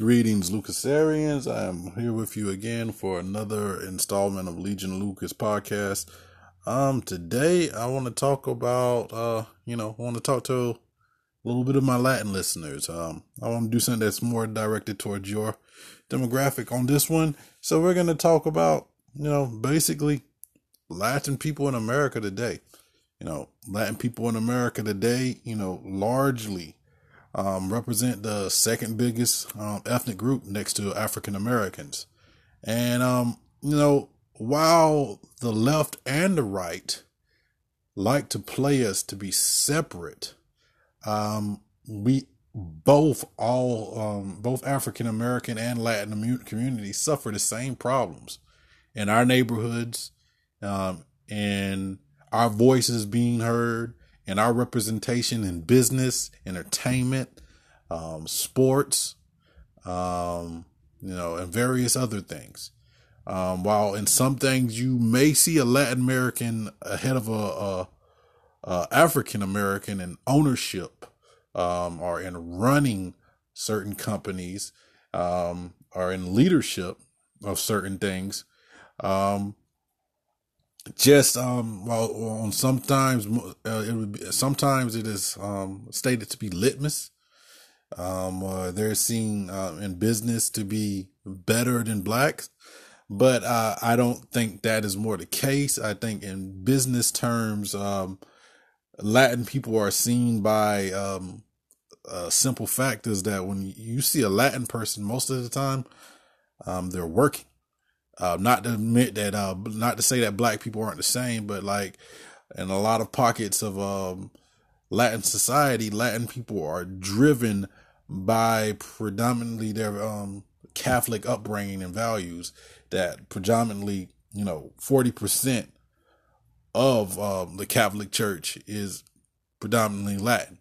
Greetings, Lucasarians. I am here with you again for another installment of Legion Lucas podcast. Um, today I want to talk about, uh, you know, I want to talk to a little bit of my Latin listeners. Um, I want to do something that's more directed towards your demographic on this one. So we're going to talk about, you know, basically Latin people in America today. You know, Latin people in America today, you know, largely um, represent the second biggest um, ethnic group next to African Americans. And, um, you know, while the left and the right like to play us to be separate, um, we both all um, both African American and Latin communities suffer the same problems in our neighborhoods, um, and our voices being heard, and our representation in business, entertainment, um, sports, um, you know, and various other things. Um, while in some things you may see a Latin American ahead of a, a, a African American in ownership um, or in running certain companies um, or in leadership of certain things. Um, just um well on sometimes uh, it would be sometimes it is um stated to be litmus. Um uh, they're seen uh, in business to be better than blacks but uh, i don't think that is more the case. I think in business terms um latin people are seen by um a simple fact is that when you see a latin person most of the time um they're working uh, not to admit that, uh, not to say that black people aren't the same, but like in a lot of pockets of um, Latin society, Latin people are driven by predominantly their um, Catholic upbringing and values. That predominantly, you know, forty percent of um, the Catholic Church is predominantly Latin.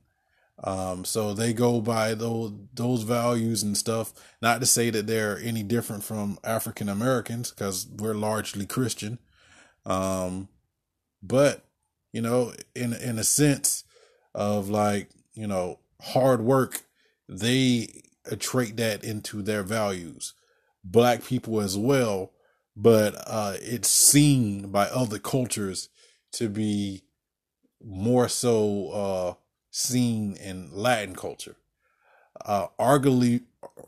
Um, so they go by those those values and stuff. Not to say that they're any different from African Americans, because we're largely Christian. Um, but you know, in in a sense of like you know hard work, they trait that into their values. Black people as well, but uh, it's seen by other cultures to be more so. Uh, seen in Latin culture. Uh, arguably,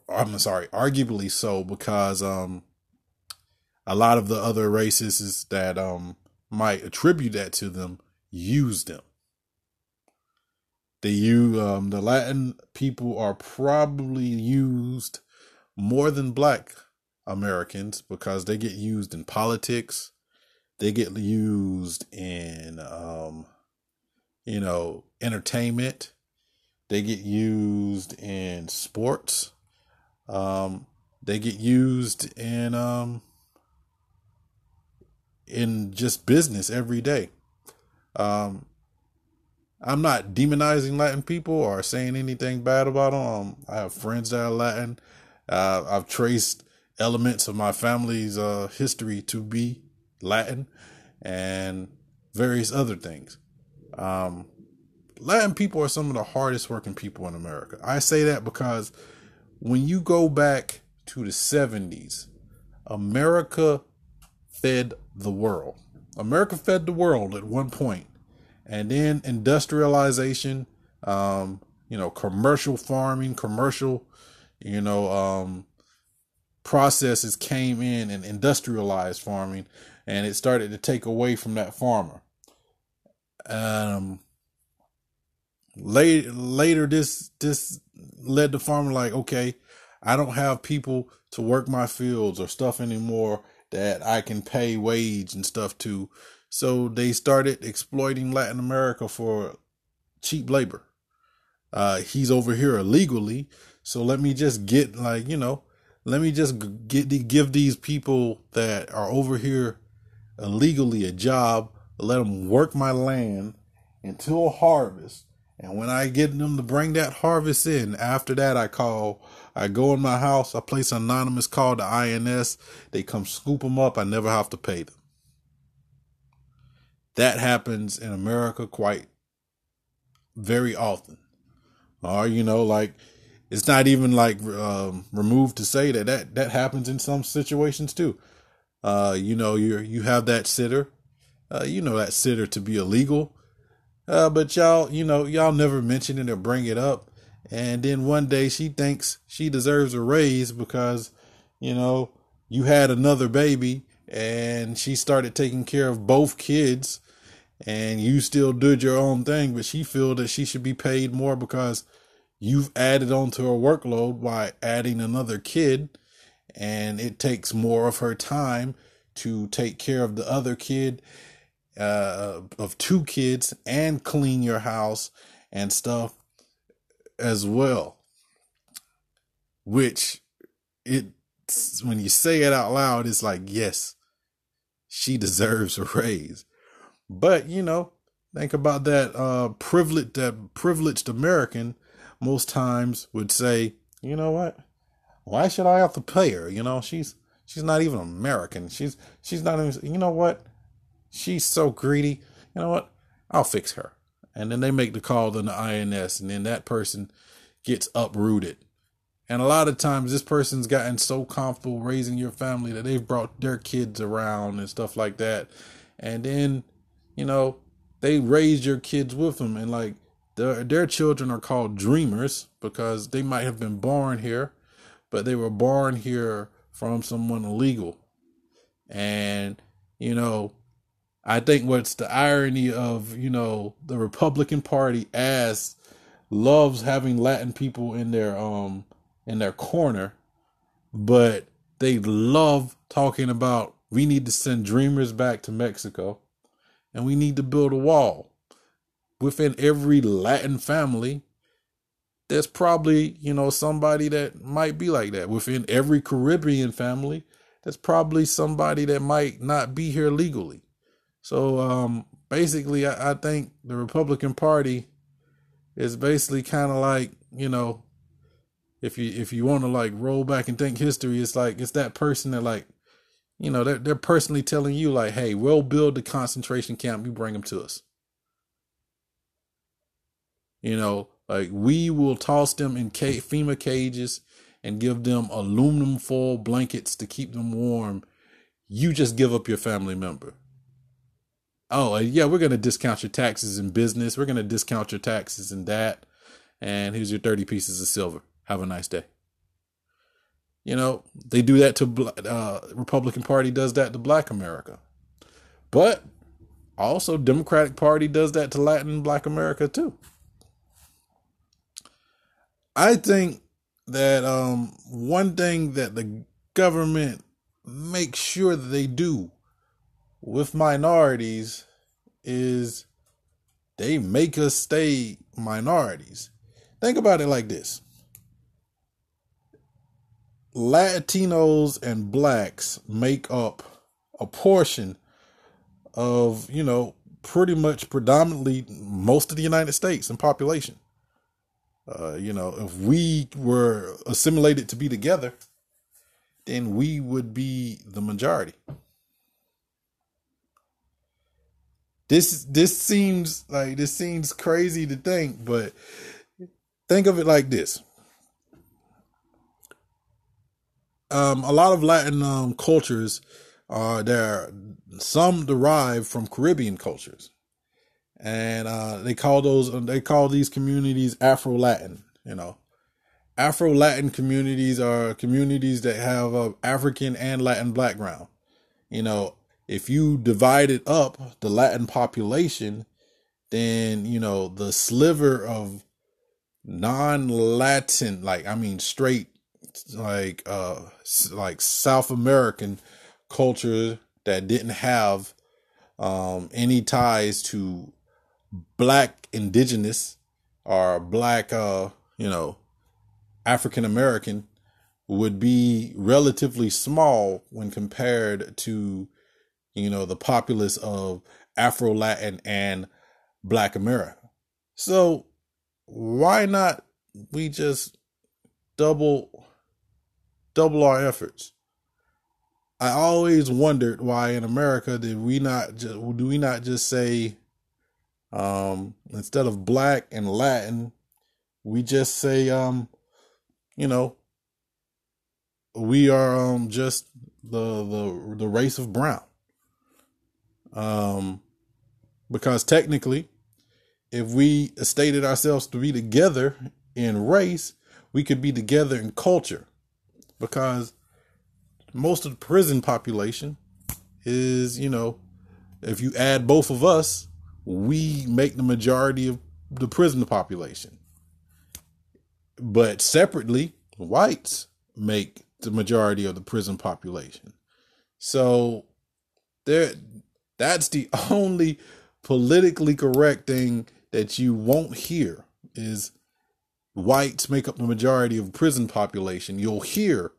I'm sorry, arguably so because um, a lot of the other races that um might attribute that to them use them. They use um, the Latin people are probably used more than Black Americans because they get used in politics. They get used in um, you know, entertainment. They get used in sports. Um, they get used in um, in just business every day. Um, I'm not demonizing Latin people or saying anything bad about them. Um, I have friends that are Latin. Uh, I've traced elements of my family's uh, history to be Latin and various other things. Um, Latin people are some of the hardest working people in America. I say that because when you go back to the 70s, America fed the world. America fed the world at one point, and then industrialization, um, you know, commercial farming, commercial, you know, um, processes came in and industrialized farming, and it started to take away from that farmer. Um, later, later this this led the farmer like, okay, I don't have people to work my fields or stuff anymore that I can pay wage and stuff to. So they started exploiting Latin America for cheap labor. Uh, he's over here illegally, so let me just get like you know, let me just get the, give these people that are over here illegally a job, let them work my land until harvest. And when I get them to bring that harvest in, after that, I call, I go in my house, I place an anonymous call to INS. They come scoop them up. I never have to pay them. That happens in America quite very often. Or, you know, like it's not even like um, removed to say that that that happens in some situations too. Uh, you know, you you have that sitter, uh, you know that sitter to be illegal, uh, but y'all, you know, y'all never mention it or bring it up. And then one day she thinks she deserves a raise because, you know, you had another baby and she started taking care of both kids and you still did your own thing, but she feel that she should be paid more because you've added on to her workload by adding another kid and it takes more of her time to take care of the other kid uh, of two kids and clean your house and stuff as well which it when you say it out loud it's like yes she deserves a raise. But you know think about that uh privileged that privileged american most times would say you know what? Why should i have to pay her? You know she's she's not even american. She's she's not even you know what she's so greedy you know what i'll fix her and then they make the call to the INS, and then that person gets uprooted. And a lot of times, this person's gotten so comfortable raising your family that they've brought their kids around and stuff like that. And then, you know, they raise your kids with them, and like their their children are called dreamers because they might have been born here, but they were born here from someone illegal. And you know, I think what's the irony of, you know, the Republican Party as loves having Latin people in their um in their corner, but they love talking about we need to send dreamers back to Mexico and we need to build a wall. Within every Latin family, there's probably, you know, somebody that might be like that. Within every Caribbean family, there's probably somebody that might not be here legally. So um, basically, I, I think the Republican Party is basically kind of like you know, if you if you want to like roll back and think history, it's like it's that person that like, you know, they're they're personally telling you like, hey, we'll build the concentration camp, you bring them to us. You know, like we will toss them in FEMA cages and give them aluminum foil blankets to keep them warm. You just give up your family member oh yeah we're going to discount your taxes in business. We're going to discount your taxes in that. And here's your 30 pieces of silver. Have a nice day. You know they do that to uh, republican party does that to black america. But also democratic party does that to latin black america too. I think that um, one thing that the government makes sure that they do with minorities is they make us stay minorities. Think about it like this Latinos and blacks make up a portion of, you know, pretty much predominantly most of the United States in population. Uh, you know, if we were assimilated to be together, then we would be the majority. This this seems like this seems crazy to think, but think of it like this. Um, a lot of Latin um, cultures are there. Some derive from Caribbean cultures, and uh, they call those they call these communities Afro Latin. You know, Afro Latin communities are communities that have a African and Latin background. You know, if you divided up the Latin population, then you know the sliver of non-Latin, like I mean straight, like uh, like South American culture that didn't have um, any ties to black indigenous or black, uh, you know, African American would be relatively small when compared to you know, the populace of Afro Latin and Black America. So why not we just double double our efforts? I always wondered why in America did we not just do we not just say um instead of black and Latin, we just say um you know, we are um, just the the the race of brown. Um, because technically, if we stated ourselves to be together in race, we could be together in culture. Because most of the prison population is, you know, if you add both of us, we make the majority of the prison population. But separately, whites make the majority of the prison population. So there that's the only politically correct thing that you won't hear is whites make up the majority of prison population. You'll hear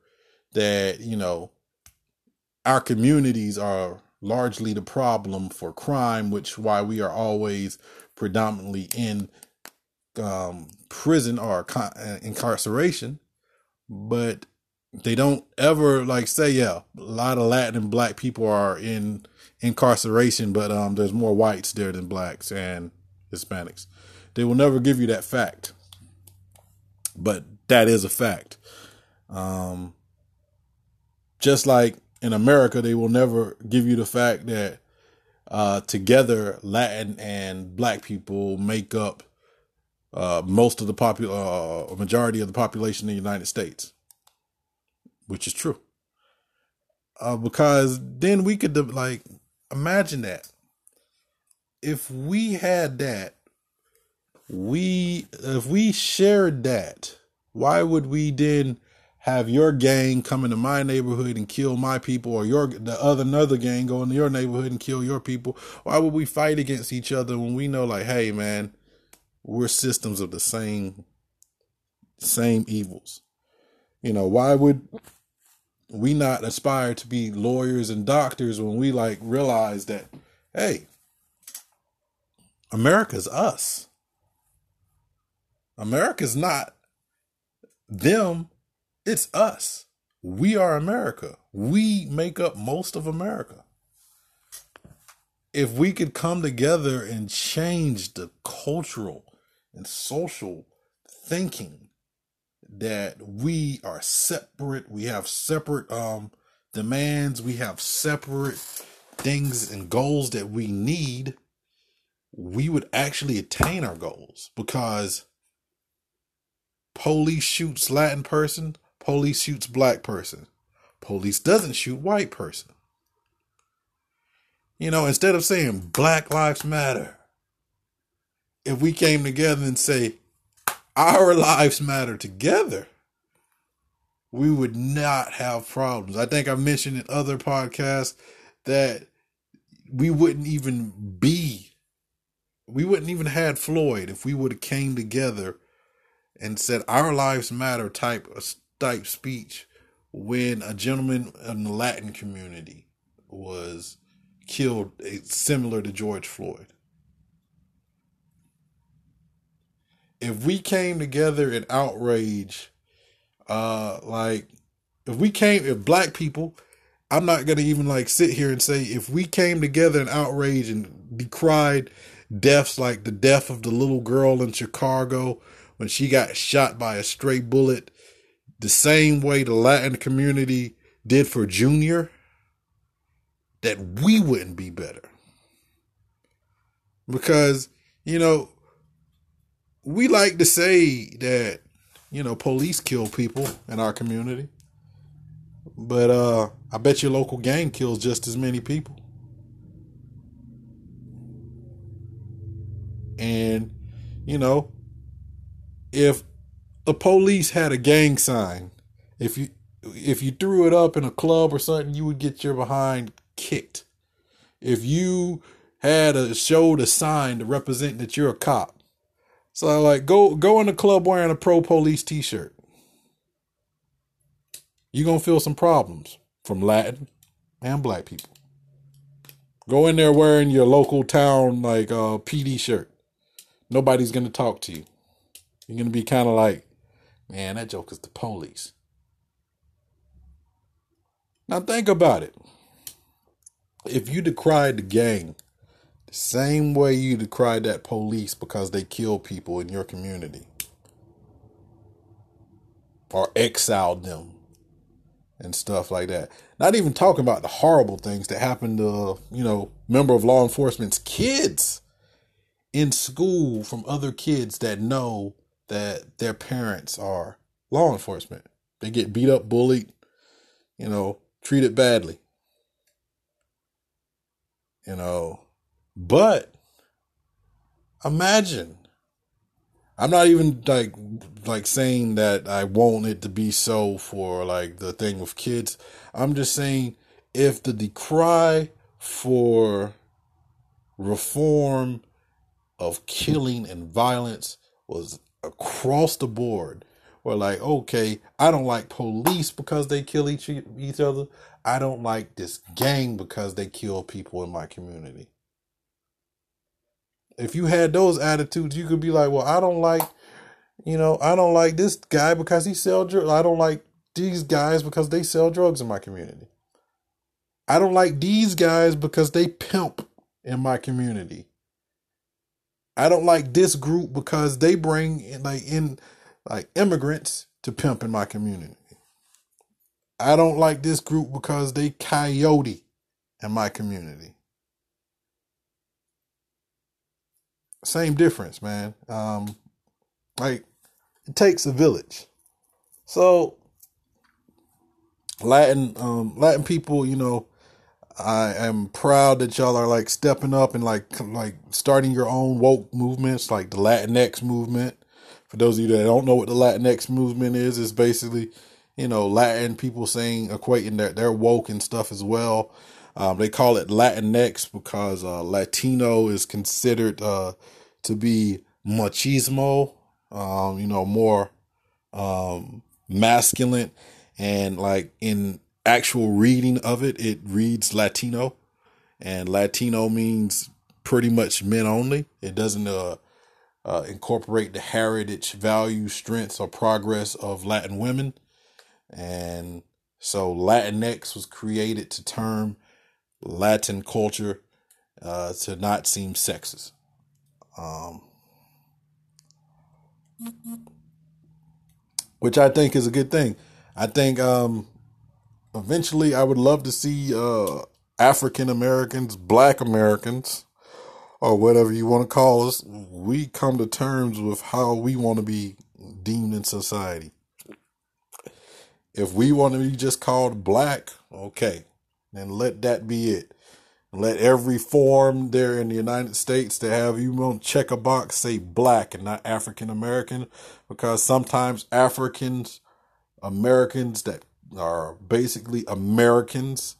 that, you know, our communities are largely the problem for crime, which why we are always predominantly in um, prison or con- uh, incarceration. But they don't ever like say, yeah, a lot of Latin and black people are in incarceration, but um, there's more whites there than blacks and Hispanics. They will never give you that fact, but that is a fact. Um, just like in America, they will never give you the fact that uh, together Latin and black people make up uh, most of the popular uh, majority of the population in the United States which is true. Uh, because then we could like imagine that if we had that, we if we shared that, why would we then have your gang come into my neighborhood and kill my people, or your the other another gang go into your neighborhood and kill your people? Why would we fight against each other when we know, like, hey, man, we're systems of the same same evils? You know, why would we not aspire to be lawyers and doctors when we like realize that hey america's us. America's not them it's us. We are america. We make up most of america. If we could come together and change the cultural and social thinking that we are separate. We have separate um, demands. We have separate things and goals that we need. We would actually attain our goals because police shoots Latin person, police shoots black person, police doesn't shoot white person. You know, instead of saying Black Lives Matter, if we came together and say our lives matter together, we would not have problems. I think I mentioned in other podcasts that we wouldn't even be, we wouldn't even had Floyd if we would have came together and said our lives matter type type speech when a gentleman in the Latin community was killed eh, similar to George Floyd. If we came together in outrage, uh, like if we came, if black people, I'm not gonna even like sit here and say if we came together in outrage and decried deaths like the death of the little girl in Chicago when she got shot by a stray bullet, the same way the Latin community did for Junior, that we wouldn't be better. Because, you know, we like to say that you know police kill people in our community. But uh i bet your local gang kills just as many people. And you know if the police had a gang sign if you if you threw it up in a club or something you would get your behind kicked. If you had a showed a sign to represent that you're a cop so like go go in the club wearing a pro police t-shirt. You're gonna feel some problems from Latin and black people. Go in there wearing your local town like uh PD shirt. Nobody's gonna talk to you. You're gonna be kind of like, man, that joke is the police. Now think about it. If you decried the gang the same way you decry that police because they kill people in your community. or exiled them and stuff like that. Not even talking about the horrible things that happen to, you know, member of law enforcement's kids in school from other kids that know that their parents are law enforcement. They get beat up, bullied, you know, treated badly. You know, but imagine I'm not even like like saying that I want it to be so for like the thing with kids. I'm just saying if the decry for reform of killing and violence was across the board, where like, okay, I don't like police because they kill each each other. I don't like this gang because they kill people in my community if you had those attitudes, you could be like, well, I don't like, you know, I don't like this guy because he sell drugs. I don't like these guys because they sell drugs in my community. I don't like these guys because they pimp in my community. I don't like this group because they bring in, like in like immigrants to pimp in my community. I don't like this group because they coyote in my community. Same difference, man. Um, like it takes a village. So Latin um, Latin people, you know, I am proud that y'all are like stepping up and like like starting your own woke movements, like the Latinx movement. For those of you that don't know what the Latinx movement is, it's basically, you know, Latin people saying equating that they're woke and stuff as well. Um, they call it Latinx because uh, Latino is considered uh, to be machismo, um, you know, more um, masculine, and like in actual reading of it, it reads Latino, and Latino means pretty much men only. It doesn't uh, uh, incorporate the heritage, values, strengths, or progress of Latin women, and so Latinx was created to term Latin culture uh, to not seem sexist. Um, which I think is a good thing. I think um, eventually I would love to see uh, African Americans, Black Americans, or whatever you want to call us, we come to terms with how we want to be deemed in society. If we want to be just called black, okay, then let that be it. Let every form there in the United States that have you won't check a box say black and not African American because sometimes Africans, Americans that are basically Americans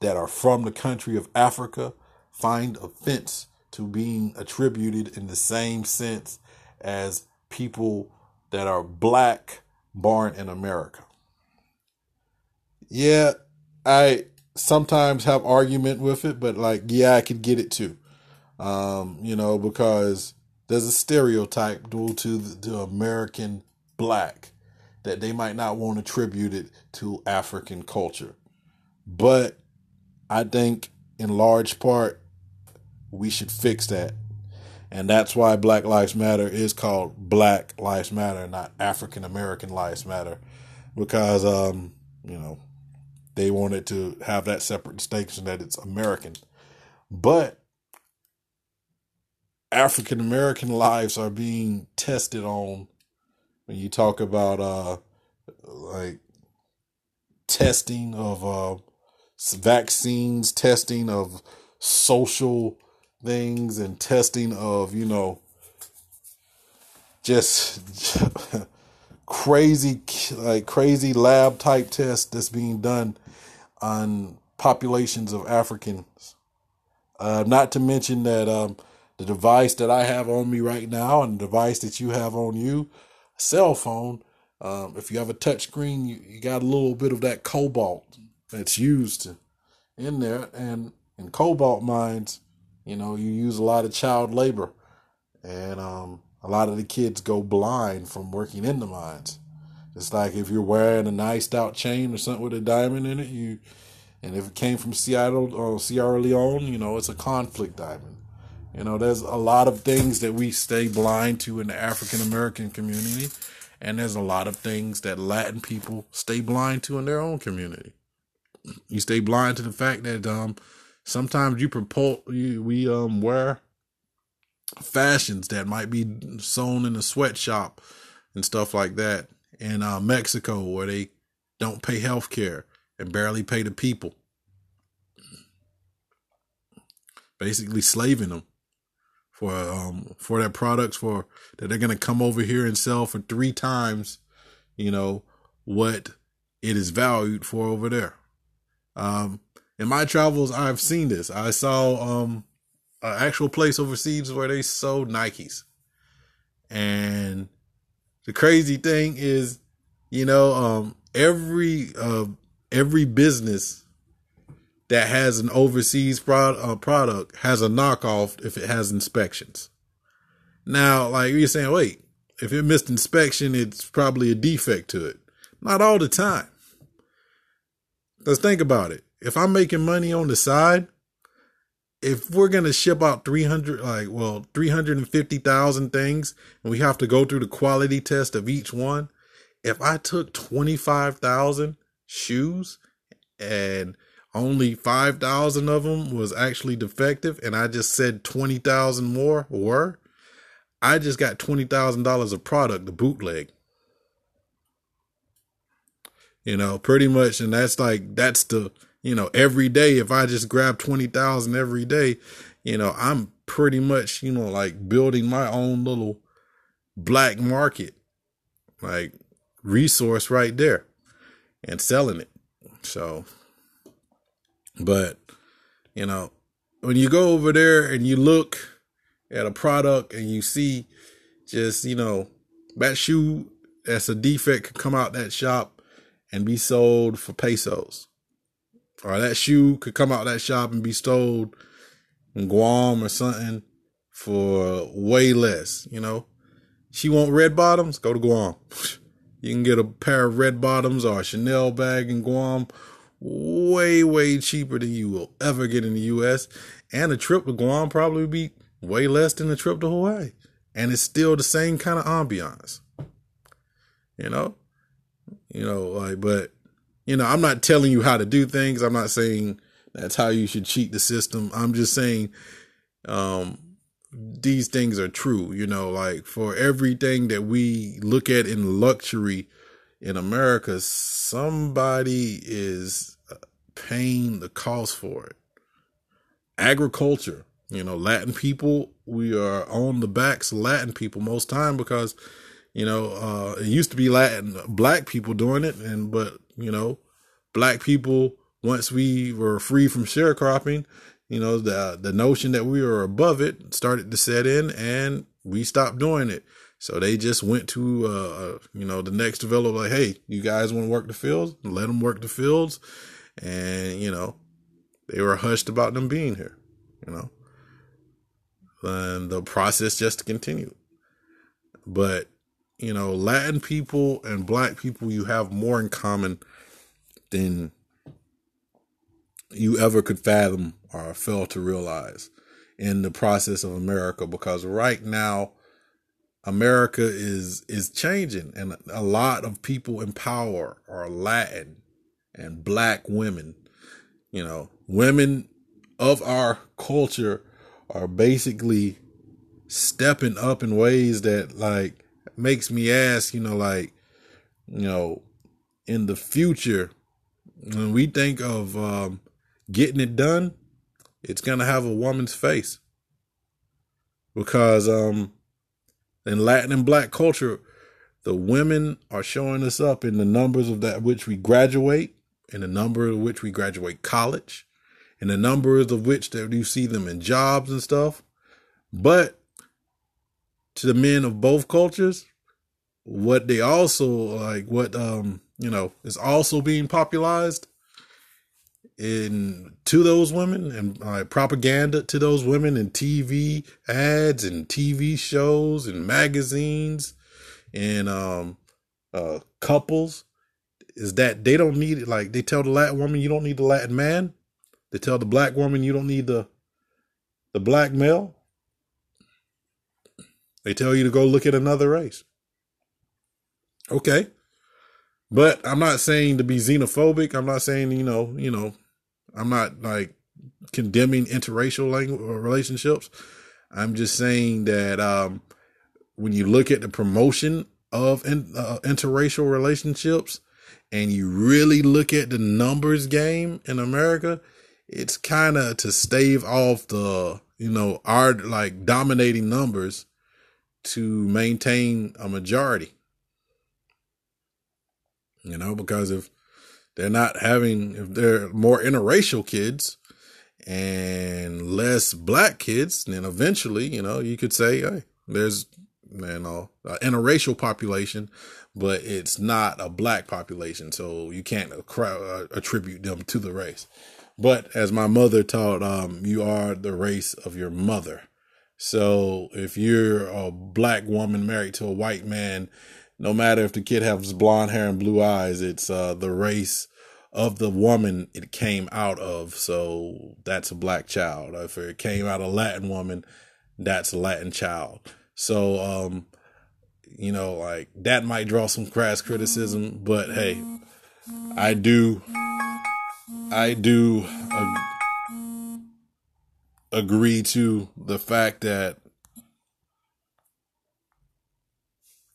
that are from the country of Africa find offense to being attributed in the same sense as people that are black born in America. Yeah, I sometimes have argument with it, but like, yeah, I could get it too. Um, you know, because there's a stereotype due to the, the American black that they might not want to attribute it to African culture. But I think in large part, we should fix that. And that's why Black Lives Matter is called Black Lives Matter, not African American Lives Matter. Because, um, you know, they wanted to have that separate distinction that it's American. But African American lives are being tested on when you talk about uh like testing of uh vaccines, testing of social things and testing of, you know, just crazy like crazy lab type test that's being done on populations of Africans. Uh, not to mention that um, the device that I have on me right now and the device that you have on you, cell phone, um, if you have a touch screen, you, you got a little bit of that cobalt that's used in there. And in cobalt mines, you know, you use a lot of child labor. And um, a lot of the kids go blind from working in the mines. It's like if you're wearing a nice out chain or something with a diamond in it, you and if it came from Seattle or Sierra Leone, you know, it's a conflict diamond. You know, there's a lot of things that we stay blind to in the African American community. And there's a lot of things that Latin people stay blind to in their own community. You stay blind to the fact that um sometimes you propose you, we um wear fashions that might be sewn in a sweatshop and stuff like that in uh, Mexico where they don't pay health care and barely pay the people. Basically slaving them for um for their products for that they're gonna come over here and sell for three times, you know, what it is valued for over there. Um in my travels I've seen this. I saw um an actual place overseas where they sold Nikes. And the crazy thing is, you know, um, every uh, every business that has an overseas pro- uh, product has a knockoff if it has inspections. Now, like you're saying, wait, if it missed inspection, it's probably a defect to it. Not all the time. Let's think about it. If I'm making money on the side, if we're gonna ship out 300 like well 350,000 things and we have to go through the quality test of each one if i took 25,000 shoes and only 5,000 of them was actually defective and i just said 20,000 more were i just got $20,000 of product the bootleg. You know pretty much and that's like that's the you know, every day, if I just grab 20,000 every day, you know, I'm pretty much, you know, like building my own little black market, like resource right there and selling it. So, but, you know, when you go over there and you look at a product and you see just, you know, that shoe that's a defect could come out that shop and be sold for pesos or that shoe could come out that shop and be sold in Guam or something for way less, you know. She want red bottoms, go to Guam. You can get a pair of red bottoms or a Chanel bag in Guam way, way cheaper than you will ever get in the US. And a trip to Guam probably be way less than a trip to Hawaii. And it's still the same kind of ambiance. You know? You know, like, but you know, I'm not telling you how to do things. I'm not saying that's how you should cheat the system. I'm just saying um these things are true, you know, like for everything that we look at in luxury in America, somebody is uh, paying the cost for it. Agriculture, you know, Latin people, we are on the backs of Latin people most time because, you know, uh, it used to be Latin black people doing it, and but you know, black people once we were free from sharecropping, you know, the the notion that we were above it started to set in, and we stopped doing it. So they just went to, uh, uh you know, the next developer, like, hey, you guys want to work the fields? Let them work the fields, and you know, they were hushed about them being here, you know, and the process just continued. But you know, Latin people and Black people, you have more in common than you ever could fathom or fail to realize in the process of America because right now America is is changing and a lot of people in power are Latin and black women. You know, women of our culture are basically stepping up in ways that like makes me ask, you know, like, you know, in the future, when we think of um, getting it done, it's gonna have a woman's face because um, in Latin and Black culture, the women are showing us up in the numbers of that which we graduate, in the number of which we graduate college, in the numbers of which that you see them in jobs and stuff. But to the men of both cultures, what they also like, what um, you know, is also being popularized in to those women and uh, propaganda to those women in TV ads and TV shows and magazines and um uh couples is that they don't need it. Like they tell the Latin woman you don't need the Latin man. They tell the black woman you don't need the the black male. They tell you to go look at another race. Okay. But I'm not saying to be xenophobic. I'm not saying, you know, you know, I'm not like condemning interracial language or relationships. I'm just saying that um, when you look at the promotion of in, uh, interracial relationships and you really look at the numbers game in America, it's kind of to stave off the, you know, our like dominating numbers to maintain a majority. You know, because if they're not having, if they're more interracial kids and less black kids, then eventually, you know, you could say, hey, there's, you know, an interracial population, but it's not a black population. So you can't uh, attribute them to the race. But as my mother taught, um, you are the race of your mother. So if you're a black woman married to a white man, no matter if the kid has blonde hair and blue eyes, it's uh, the race of the woman it came out of. So that's a black child. If it came out of a Latin woman, that's a Latin child. So, um, you know, like that might draw some crass criticism, but hey, I do, I do agree to the fact that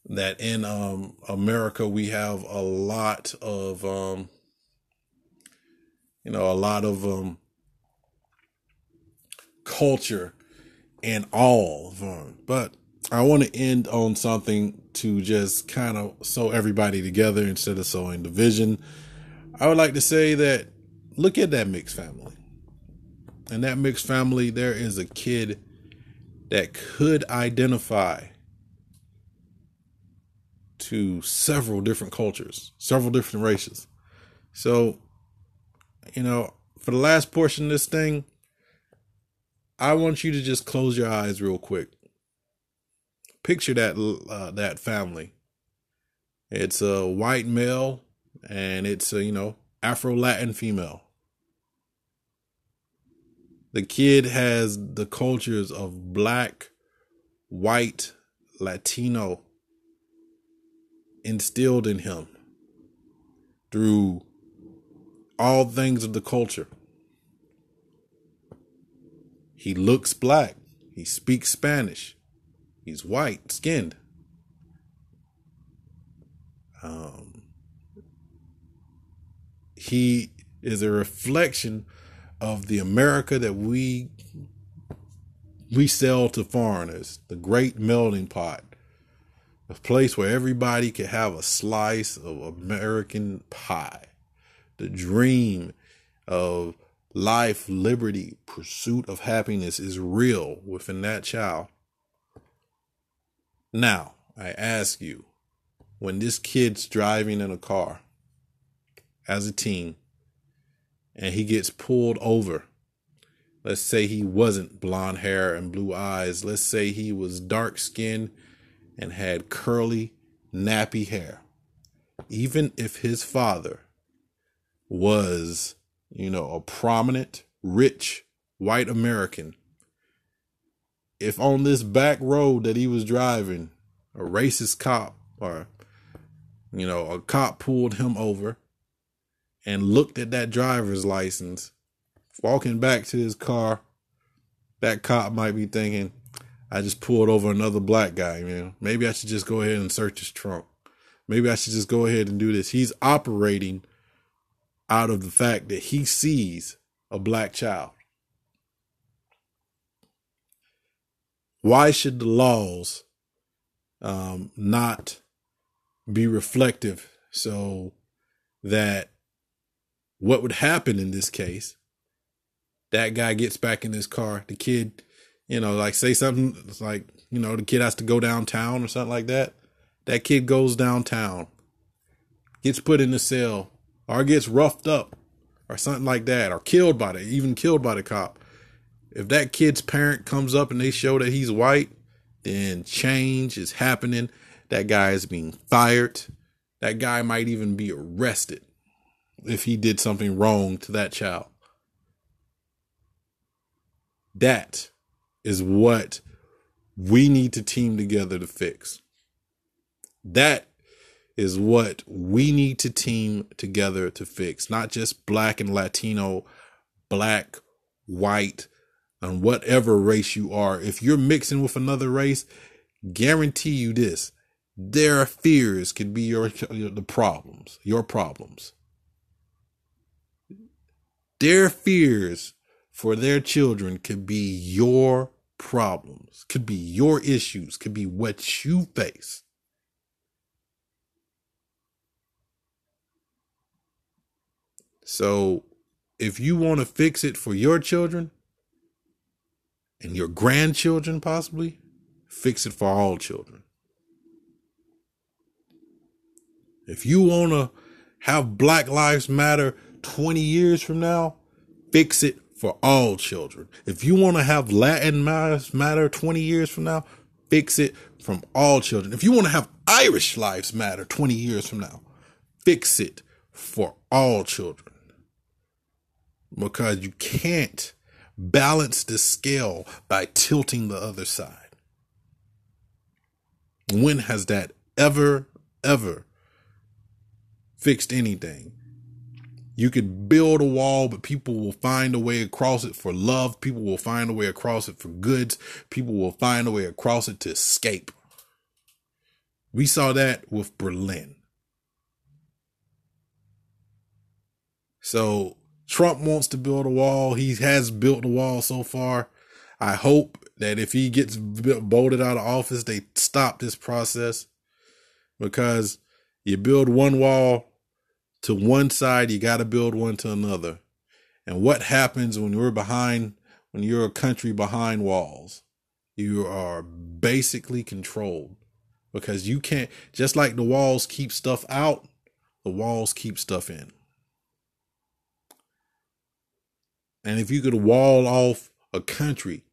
that in um, America we have a lot of um, you know a lot of um, culture and all of them. But I want to end on something to just kind of sew everybody together instead of sewing division. I would like to say that look at that mixed family. In that mixed family, there is a kid that could identify to several different cultures, several different races. So, you know, for the last portion of this thing, I want you to just close your eyes real quick. Picture that uh, that family. It's a white male and it's a, you know, Afro Latin female. The kid has the cultures of black, white, Latino, instilled in him through all things of the culture. He looks black. He speaks Spanish. He's white skinned. Um, he is a reflection of the America that we we sell to foreigners, the great melting pot a place where everybody could have a slice of American pie. The dream of life, liberty, pursuit of happiness is real within that child. Now, I ask you, when this kid's driving in a car as a teen and he gets pulled over, let's say he wasn't blonde hair and blue eyes, let's say he was dark skinned and had curly, nappy hair. Even if his father was, you know, a prominent, rich white American, if on this back road that he was driving, a racist cop or, you know, a cop pulled him over and looked at that driver's license, walking back to his car, that cop might be thinking, I just pulled over another black guy, man. Maybe I should just go ahead and search his trunk. Maybe I should just go ahead and do this. He's operating out of the fact that he sees a black child. Why should the laws um, not be reflective so that what would happen in this case, that guy gets back in his car, the kid you know, like say something it's like, you know, the kid has to go downtown or something like that. That kid goes downtown, gets put in the cell, or gets roughed up, or something like that, or killed by the, even killed by the cop. If that kid's parent comes up and they show that he's white, then change is happening. That guy is being fired. That guy might even be arrested if he did something wrong to that child. That is what we need to team together to fix. That is what we need to team together to fix, not just black and Latino, black, white, and whatever race you are. If you're mixing with another race, guarantee you this their fears could be your the problems, your problems. Their fears for their children could be your problems, could be your issues, could be what you face. So if you want to fix it for your children and your grandchildren, possibly, fix it for all children. If you want to have Black Lives Matter 20 years from now, fix it for all children. If you want to have Latin Lives Matter 20 years from now, fix it from all children. If you want to have Irish Lives Matter 20 years from now, fix it for all children. Because you can't balance the scale by tilting the other side. When has that ever, ever fixed anything? You could build a wall, but people will find a way across it for love. People will find a way across it for goods. People will find a way across it to escape. We saw that with Berlin. So Trump wants to build a wall. He has built a wall so far. I hope that if he gets bolted out of office, they stop this process because you build one wall to one side, you got to build one to another. And what happens when you're behind, when you're a country behind walls? You are basically controlled because you can't, just like the walls keep stuff out, the walls keep stuff in. And if you could wall off a country,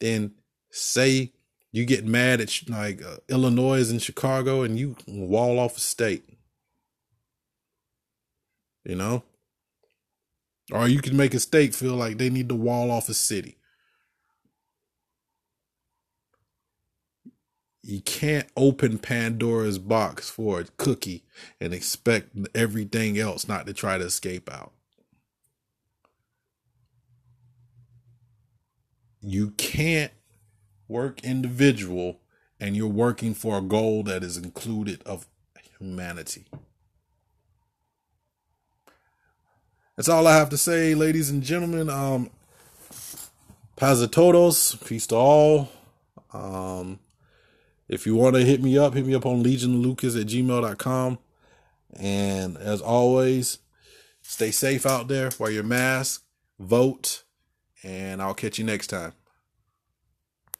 then say you get mad at like uh, Illinois and Chicago and you wall off a state you know? Or you can make a state feel like they need to wall off a city. You can't open Pandora's box for a cookie and expect everything else not to try to escape out. You can't work individual and you're working for a goal that is included of humanity. That's all I have to say, ladies and gentlemen. Um, Paz todos, peace to all. Um, if you want to hit me up, hit me up on legionlucas at gmail.com. And as always, stay safe out there, wear your mask, vote, and I'll catch you next time.